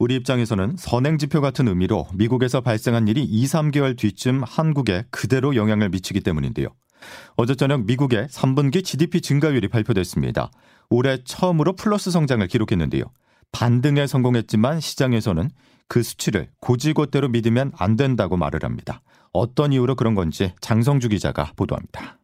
우리 입장에서는 선행지표 같은 의미로 미국에서 발생한 일이 2, 3개월 뒤쯤 한국에 그대로 영향을 미치기 때문인데요. 어제 저녁 미국의 3분기 GDP 증가율이 발표됐습니다. 올해 처음으로 플러스 성장을 기록했는데요. 반등에 성공했지만 시장에서는 그 수치를 고지고대로 믿으면 안 된다고 말을 합니다. 어떤 이유로 그런 건지 장성주 기자가 보도합니다.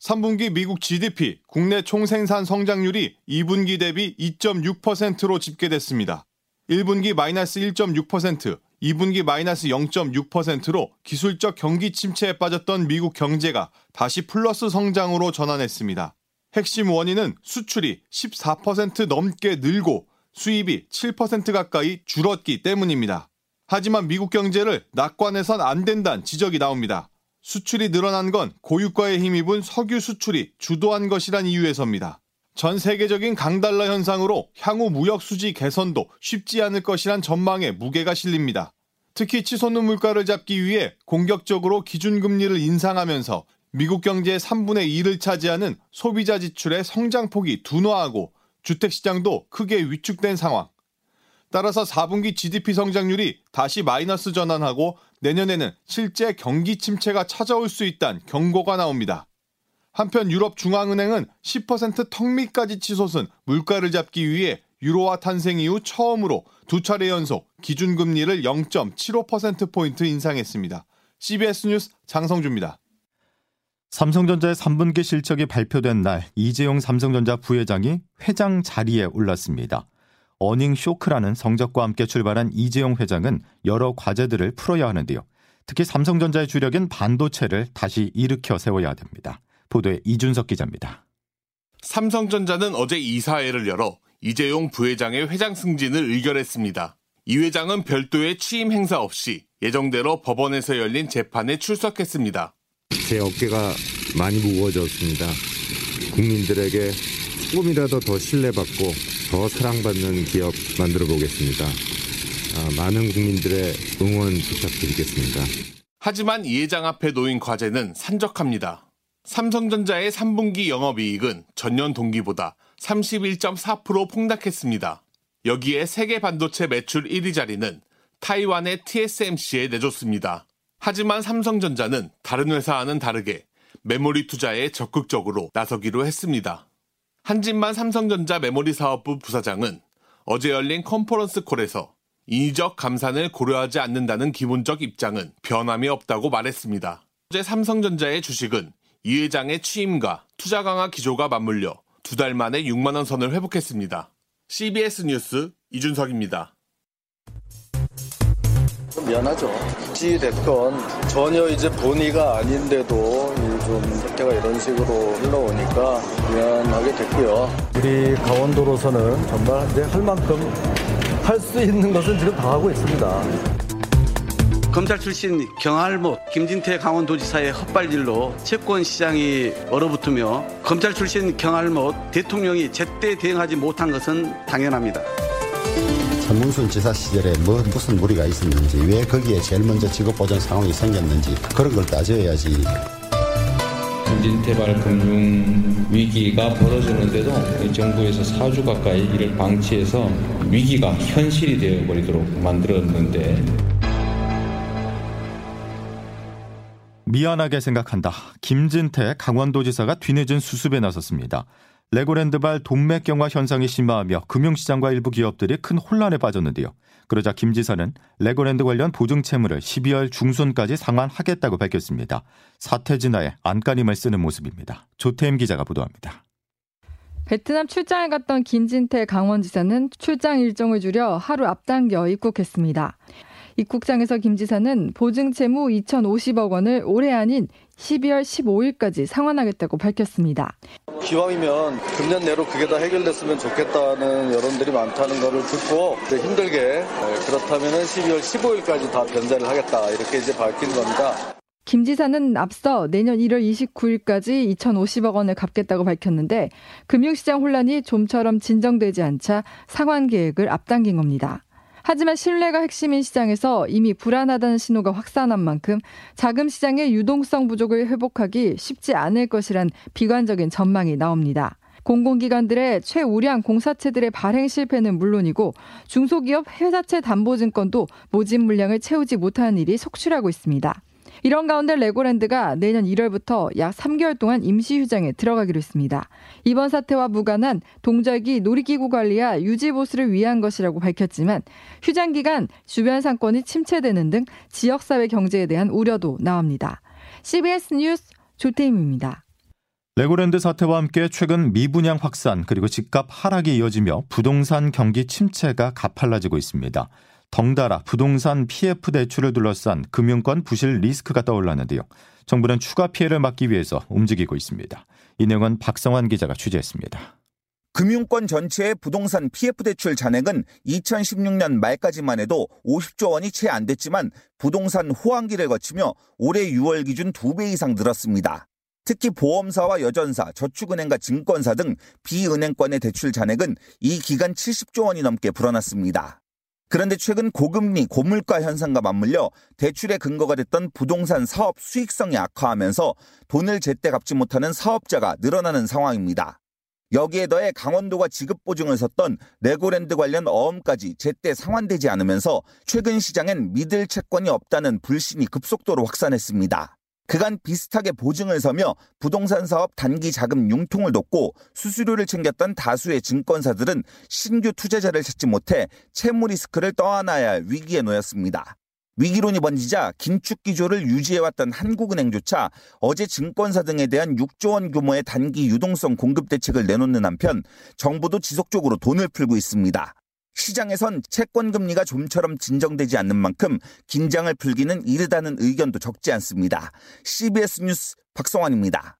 3분기 미국 GDP 국내 총생산 성장률이 2분기 대비 2.6%로 집계됐습니다. 1분기 마이너스 1.6%, 2분기 마이너스 0.6%로 기술적 경기 침체에 빠졌던 미국 경제가 다시 플러스 성장으로 전환했습니다. 핵심 원인은 수출이 14% 넘게 늘고 수입이 7% 가까이 줄었기 때문입니다. 하지만 미국 경제를 낙관해선 안 된다는 지적이 나옵니다. 수출이 늘어난 건 고유가에 힘입은 석유 수출이 주도한 것이란 이유에서입니다. 전 세계적인 강달러 현상으로 향후 무역 수지 개선도 쉽지 않을 것이란 전망에 무게가 실립니다. 특히 치솟는 물가를 잡기 위해 공격적으로 기준금리를 인상하면서 미국 경제의 3분의 2를 차지하는 소비자 지출의 성장폭이 둔화하고 주택시장도 크게 위축된 상황. 따라서 4분기 GDP 성장률이 다시 마이너스 전환하고 내년에는 실제 경기 침체가 찾아올 수 있다는 경고가 나옵니다. 한편 유럽 중앙은행은 10% 턱밑까지 치솟은 물가를 잡기 위해 유로화 탄생 이후 처음으로 두 차례 연속 기준금리를 0.75%포인트 인상했습니다. CBS 뉴스 장성주입니다. 삼성전자의 3분기 실적이 발표된 날 이재용 삼성전자 부회장이 회장 자리에 올랐습니다. 어닝 쇼크라는 성적과 함께 출발한 이재용 회장은 여러 과제들을 풀어야 하는데요. 특히 삼성전자의 주력인 반도체를 다시 일으켜 세워야 됩니다. 보도에 이준석 기자입니다. 삼성전자는 어제 이사회를 열어 이재용 부회장의 회장 승진을 의결했습니다. 이 회장은 별도의 취임 행사 없이 예정대로 법원에서 열린 재판에 출석했습니다. 제 어깨가 많이 무거워졌습니다. 국민들에게 조금이라도 더 신뢰받고 더 사랑받는 기업 만들어 보겠습니다. 아, 많은 국민들의 응원 부탁드리겠습니다. 하지만 이 회장 앞에 놓인 과제는 산적합니다. 삼성전자의 3분기 영업이익은 전년 동기보다 31.4% 폭락했습니다. 여기에 세계 반도체 매출 1위 자리는 타이완의 TSMC에 내줬습니다. 하지만 삼성전자는 다른 회사와는 다르게 메모리 투자에 적극적으로 나서기로 했습니다. 한진만 삼성전자 메모리 사업부 부사장은 어제 열린 컨퍼런스 콜에서 인위적 감산을 고려하지 않는다는 기본적 입장은 변함이 없다고 말했습니다. 어제 삼성전자의 주식은 이 회장의 취임과 투자 강화 기조가 맞물려 두 달 만에 6만 원 선을 회복했습니다. CBS 뉴스 이준석입니다. 미안하죠. 어찌됐건 전혀 이제 본의가 아닌데도 좀 사태가 이런 식으로 흘러오니까 미안하게 됐고요. 우리 강원도로서는 정말 이제 할 만큼 할 수 있는 것은 지금 다 하고 있습니다. 검찰 출신 경할못 김진태 강원도지사의 헛발질로 채권 시장이 얼어붙으며 검찰 출신 경할못 대통령이 제때 대응하지 못한 것은 당연합니다. 전문순 지사 시절에 뭐 무슨 무리가 있었는지 왜 거기에 제일 먼저 직업 보전 상황이 생겼는지 그런 걸 따져야지. 김진태발 금융 위기가 벌어지는데도 정부에서 4주 가까이 이를 방치해서 위기가 현실이 되어버리도록 만들었는데 미안하게 생각한다. 김진태 강원도지사가 뒤늦은 수습에 나섰습니다. 레고랜드발 돈맥경화 현상이 심화하며 금융시장과 일부 기업들이 큰 혼란에 빠졌는데요. 그러자 김 지사는 레고랜드 관련 보증 채무를 12월 중순까지 상환하겠다고 밝혔습니다. 사태 진화에 안간힘을 쓰는 모습입니다. 조태임 기자가 보도합니다. 베트남 출장에 갔던 김진태 강원지사는 출장 일정을 줄여 하루 앞당겨 입국했습니다. 입국장에서 김 지사는 보증 채무 2,050억 원을 올해 아닌 12월 15일까지 상환하겠다고 밝혔습니다. 기왕이면 금년 내로 그게 다 해결됐으면 좋겠다는 여론들이 많다는 것을 듣고 힘들게 그렇다면 12월 15일까지 다 변제를 하겠다 이렇게 이제 밝힌 겁니다. 김 지사는 앞서 내년 1월 29일까지 2,050억 원을 갚겠다고 밝혔는데 금융시장 혼란이 좀처럼 진정되지 않자 상환 계획을 앞당긴 겁니다. 하지만 신뢰가 핵심인 시장에서 이미 불안하다는 신호가 확산한 만큼 자금 시장의 유동성 부족을 회복하기 쉽지 않을 것이란 비관적인 전망이 나옵니다. 공공기관들의 최우량 공사체들의 발행 실패는 물론이고 중소기업 회사채 담보증권도 모집 물량을 채우지 못하는 일이 속출하고 있습니다. 이런 가운데 레고랜드가 내년 1월부터 약 3개월 동안 임시 휴장에 들어가기로 했습니다. 이번 사태와 무관한 동절기 놀이기구 관리와 유지 보수를 위한 것이라고 밝혔지만 휴장 기간 주변 상권이 침체되는 등 지역사회 경제에 대한 우려도 나옵니다. CBS 뉴스 조태임입니다. 레고랜드 사태와 함께 최근 미분양 확산 그리고 집값 하락이 이어지며 부동산 경기 침체가 가팔라지고 있습니다. 덩달아 부동산 PF 대출을 둘러싼 금융권 부실 리스크가 떠올랐는데요. 정부는 추가 피해를 막기 위해서 움직이고 있습니다. 이 내용은 박성환 기자가 취재했습니다. 금융권 전체의 부동산 PF 대출 잔액은 2016년 말까지만 해도 50조 원이 채 안 됐지만 부동산 호황기를 거치며 올해 6월 기준 2배 이상 늘었습니다. 특히 보험사와 여전사, 저축은행과 증권사 등 비은행권의 대출 잔액은 이 기간 70조 원이 넘게 불어났습니다. 그런데 최근 고금리, 고물가 현상과 맞물려 대출의 근거가 됐던 부동산 사업 수익성이 악화하면서 돈을 제때 갚지 못하는 사업자가 늘어나는 상황입니다. 여기에 더해 강원도가 지급 보증을 섰던 레고랜드 관련 어음까지 제때 상환되지 않으면서 최근 시장엔 믿을 채권이 없다는 불신이 급속도로 확산했습니다. 그간 비슷하게 보증을 서며 부동산 사업 단기 자금 융통을 돕고 수수료를 챙겼던 다수의 증권사들은 신규 투자자를 찾지 못해 채무 리스크를 떠안아야 할 위기에 놓였습니다. 위기론이 번지자 긴축 기조를 유지해왔던 한국은행조차 어제 증권사 등에 대한 6조 원 규모의 단기 유동성 공급 대책을 내놓는 한편 정부도 지속적으로 돈을 풀고 있습니다. 시장에선 채권 금리가 좀처럼 진정되지 않는 만큼 긴장을 풀기는 이르다는 의견도 적지 않습니다. CBS 뉴스 박성환입니다.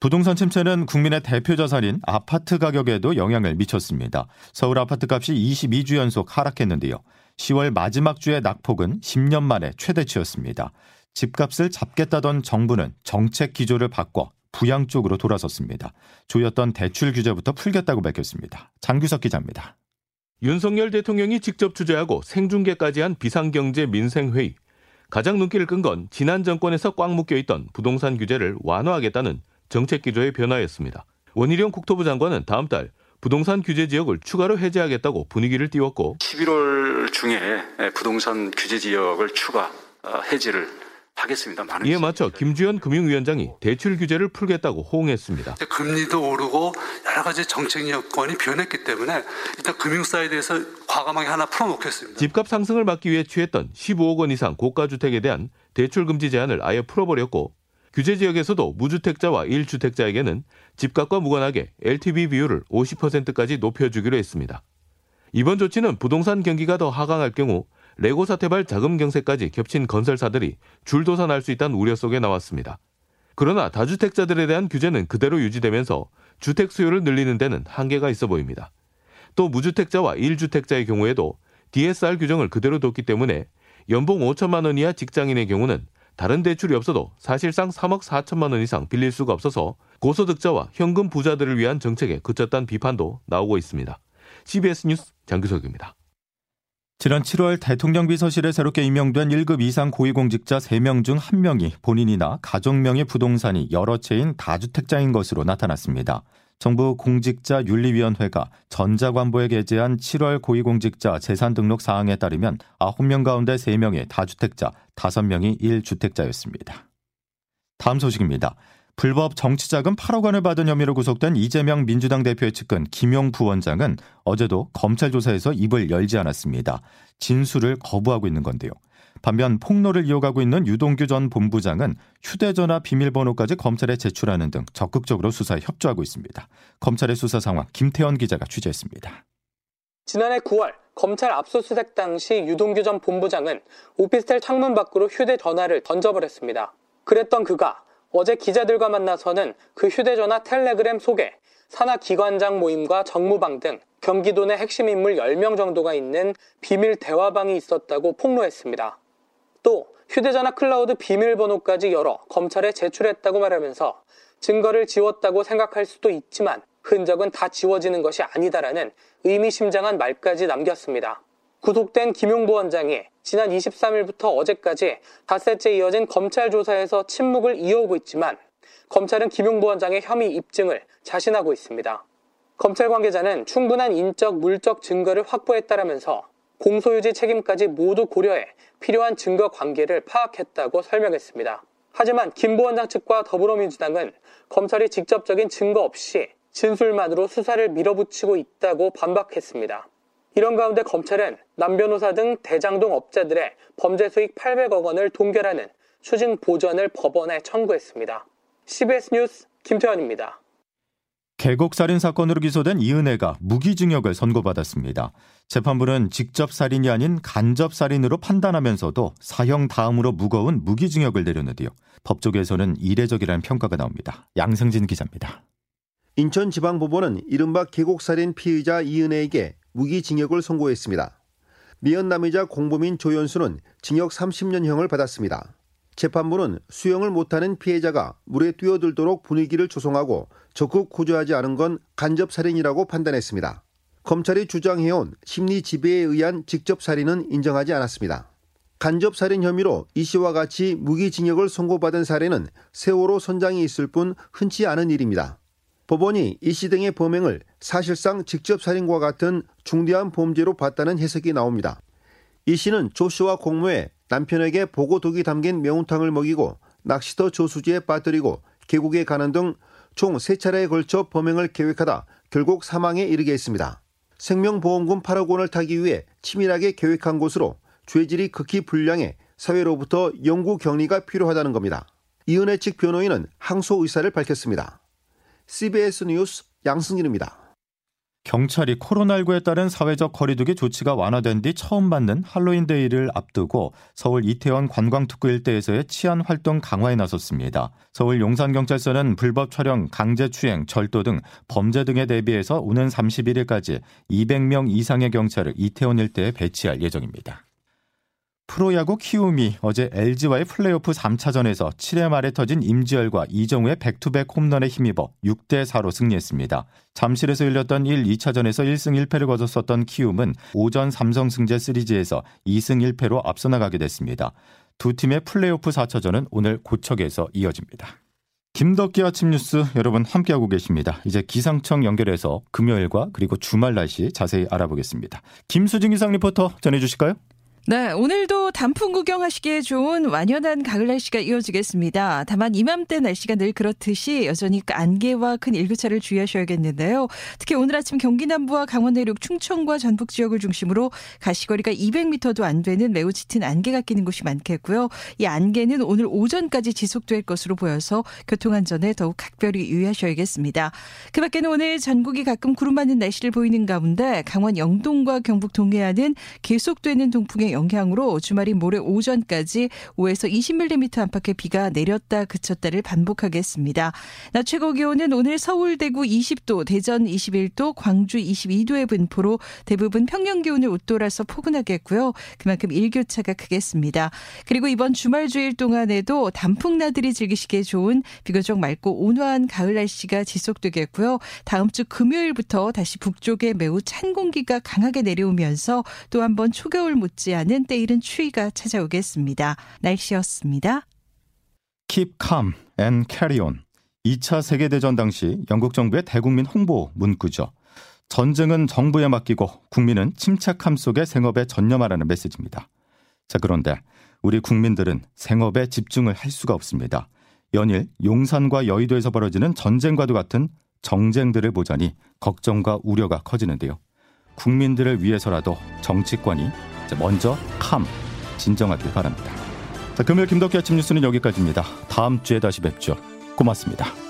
부동산 침체는 국민의 대표 자산인 아파트 가격에도 영향을 미쳤습니다. 서울 아파트값이 22주 연속 하락했는데요. 10월 마지막 주의 낙폭은 10년 만에 최대치였습니다. 집값을 잡겠다던 정부는 정책 기조를 바꿔 부양 쪽으로 돌아섰습니다. 조였던 대출 규제부터 풀겠다고 밝혔습니다. 장규석 기자입니다. 윤석열 대통령이 직접 주재하고 생중계까지 한 비상경제 민생회의. 가장 눈길을 끈 건 지난 정권에서 꽉 묶여 있던 부동산 규제를 완화하겠다는 정책 기조의 변화였습니다. 원희룡 국토부 장관은 다음 달 부동산 규제 지역을 추가로 해제하겠다고 분위기를 띄웠고 11월 중에 부동산 규제 지역을 추가 어, 해제를 하겠습니다. 이에 맞춰 김주현 금융위원장이 대출 규제를 풀겠다고 호응했습니다. 금리도 오르고 여러 가지 정책 여건이 변했기 때문에 일단 금융 사이드에서 과감하게 하나 풀어놓겠습니다. 집값 상승을 막기 위해 취했던 15억 원 이상 고가 주택에 대한 대출 금지 제한을 아예 풀어버렸고 규제 지역에서도 무주택자와 1주택자에게는 집값과 무관하게 LTV 비율을 50%까지 높여주기로 했습니다. 이번 조치는 부동산 경기가 더 하강할 경우 레고 사태발 자금 경세까지 겹친 건설사들이 줄도산할 수 있다는 우려 속에 나왔습니다. 그러나 다주택자들에 대한 규제는 그대로 유지되면서 주택 수요를 늘리는 데는 한계가 있어 보입니다. 또 무주택자와 1주택자의 경우에도 DSR 규정을 그대로 뒀기 때문에 연봉 5천만 원 이하 직장인의 경우는 다른 대출이 없어도 사실상 3억 4천만 원 이상 빌릴 수가 없어서 고소득자와 현금 부자들을 위한 정책에 그쳤다는 비판도 나오고 있습니다. CBS 뉴스 장규석입니다. 지난 7월 대통령 비서실에 새롭게 임명된 1급 이상 고위공직자 3명 중 1명이 본인이나 가족명의 부동산이 여러 채인 다주택자인 것으로 나타났습니다. 정부 공직자 윤리위원회가 전자관보에 게재한 7월 고위공직자 재산 등록 사항에 따르면 9명 가운데 3명이 다주택자, 5명이 1주택자였습니다. 다음 소식입니다. 불법 정치자금 8억 원을 받은 혐의로 구속된 이재명 민주당 대표의 측근 김용 부원장은 어제도 검찰 조사에서 입을 열지 않았습니다. 진술을 거부하고 있는 건데요. 반면 폭로를 이어가고 있는 유동규 전 본부장은 휴대전화 비밀번호까지 검찰에 제출하는 등 적극적으로 수사에 협조하고 있습니다. 검찰의 수사 상황 김태원 기자가 취재했습니다. 지난해 9월 검찰 압수수색 당시 유동규 전 본부장은 오피스텔 창문 밖으로 휴대전화를 던져버렸습니다. 그랬던 그가 어제 기자들과 만나서는 그 휴대전화 텔레그램 속에 산하 기관장 모임과 정무방 등 경기도 내 핵심 인물 10명 정도가 있는 비밀 대화방이 있었다고 폭로했습니다. 또 휴대전화 클라우드 비밀번호까지 열어 검찰에 제출했다고 말하면서 증거를 지웠다고 생각할 수도 있지만 흔적은 다 지워지는 것이 아니다라는 의미심장한 말까지 남겼습니다. 구속된 김용보 원장이 지난 23일부터 어제까지 닷새째 이어진 검찰 조사에서 침묵을 이어오고 있지만 검찰은 김용보 원장의 혐의 입증을 자신하고 있습니다. 검찰 관계자는 충분한 인적, 물적 증거를 확보했다라면서 공소유지 책임까지 모두 고려해 필요한 증거 관계를 파악했다고 설명했습니다. 하지만 김보 원장 측과 더불어민주당은 검찰이 직접적인 증거 없이 진술만으로 수사를 밀어붙이고 있다고 반박했습니다. 이런 가운데 검찰은 남 변호사 등 대장동 업자들의 범죄 수익 800억 원을 동결하는 추징 보전을 법원에 청구했습니다. CBS 뉴스 김태환입니다. 계곡 살인 사건으로 기소된 이은혜가 무기징역을 선고받았습니다. 재판부는 직접 살인이 아닌 간접 살인으로 판단하면서도 사형 다음으로 무거운 무기징역을 내렸는데요. 법조계에서는 이례적이라는 평가가 나옵니다. 양승진 기자입니다. 인천지방법원은 이른바 계곡살인 피의자 이은혜에게 무기징역을 선고했습니다. 미연남이자 공범인 조연수는 징역 30년형을 받았습니다. 재판부는 수영을 못하는 피해자가 물에 뛰어들도록 분위기를 조성하고 적극 구조하지 않은 건 간접살인이라고 판단했습니다. 검찰이 주장해온 심리 지배에 의한 직접 살인은 인정하지 않았습니다. 간접 살인 혐의로 이 씨와 같이 무기징역을 선고받은 사례는 세월호 선장이 있을 뿐 흔치 않은 일입니다. 법원이 이 씨 등의 범행을 사실상 직접 살인과 같은 중대한 범죄로 봤다는 해석이 나옵니다. 이 씨는 조 씨와 공모해 남편에게 보고 독이 담긴 매운탕을 먹이고 낚시터 조수지에 빠뜨리고 계곡에 가는 등 총 세차례에 걸쳐 범행을 계획하다 결국 사망에 이르게 했습니다. 생명보험금 8억 원을 타기 위해 치밀하게 계획한 것으로 죄질이 극히 불량해 사회로부터 영구 격리가 필요하다는 겁니다. 이은혜 측 변호인은 항소 의사를 밝혔습니다. CBS 뉴스 양승길입니다. 경찰이 코로나19에 따른 사회적 거리두기 조치가 완화된 뒤 처음 받는 할로윈데이를 앞두고 서울 이태원 관광특구 일대에서의 치안 활동 강화에 나섰습니다. 서울 용산경찰서는 불법 촬영, 강제추행, 절도 등 범죄 등에 대비해서 오는 31일까지 200명 이상의 경찰을 이태원 일대에 배치할 예정입니다. 프로야구 키움이 어제 LG와의 플레이오프 3차전에서 7회 말에 터진 임지열과 이정후의 back-to-back 홈런에 힘입어 6대 4로 승리했습니다. 잠실에서 열렸던 1, 2차전에서 1승 1패를 거뒀었던 키움은 5전 3선승제 시리즈에서 2승 1패로 앞서 나가게 됐습니다. 두 팀의 플레이오프 4차전은 오늘 고척에서 이어집니다. 김덕기 아침 뉴스 여러분 함께하고 계십니다. 이제 기상청 연결해서 금요일과 그리고 주말 날씨 자세히 알아보겠습니다. 김수진 기상 리포터 전해주실까요? 네, 오늘도 단풍 구경하시기에 좋은 완연한 가을 날씨가 이어지겠습니다. 다만 이맘때 날씨가 늘 그렇듯이 여전히 안개와 큰 일교차를 주의하셔야겠는데요. 특히 오늘 아침 경기 남부와 강원 내륙 충청과 전북 지역을 중심으로 가시거리가 200m도 안 되는 매우 짙은 안개가 끼는 곳이 많겠고요. 이 안개는 오늘 오전까지 지속될 것으로 보여서 교통 안전에 더욱 각별히 유의하셔야겠습니다. 그 밖에는 오늘 전국이 가끔 구름 많은 날씨를 보이는 가운데 강원 영동과 경북 동해안은 계속되는 동풍 의 영향으로 주말인 모레 오전까지 5에서 20mm 안팎의 비가 내렸다 그쳤다를 반복하겠습니다. 낮 최고 기온은 오늘 서울 대구 20도, 대전 21도, 광주 22도의 분포로 대부분 평년 기온을 웃돌아서 포근하겠고요. 그만큼 일교차가 크겠습니다. 그리고 이번 주말 주일 동안에도 단풍 나들이 즐기시기에 좋은 비교적 맑고 온화한 가을 날씨가 지속되겠고요. 다음 주 금요일부터 다시 북쪽에 매우 찬 공기가 강하게 내려오면서 또 한번 초겨울 못지않은 때이른 추위가 찾아오겠습니다. 날씨였습니다. Keep calm and carry on. 2차 세계대전 당시 영국 정부의 대국민 홍보 문구죠. 전쟁은 정부에 맡기고 국민은 침착함 속에 생업에 전념하라는 메시지입니다. 자, 그런데 우리 국민들은 생업에 집중을 할 수가 없습니다. 연일 용산과 여의도에서 벌어지는 전쟁과도 같은 정쟁들을 보자니 걱정과 우려가 커지는데요. 국민들을 위해서라도 정치권이 먼저 캄, 진정하길 바랍니다. 자, 금요일 김덕기 아침 뉴스는 여기까지입니다. 다음 주에 다시 뵙죠. 고맙습니다.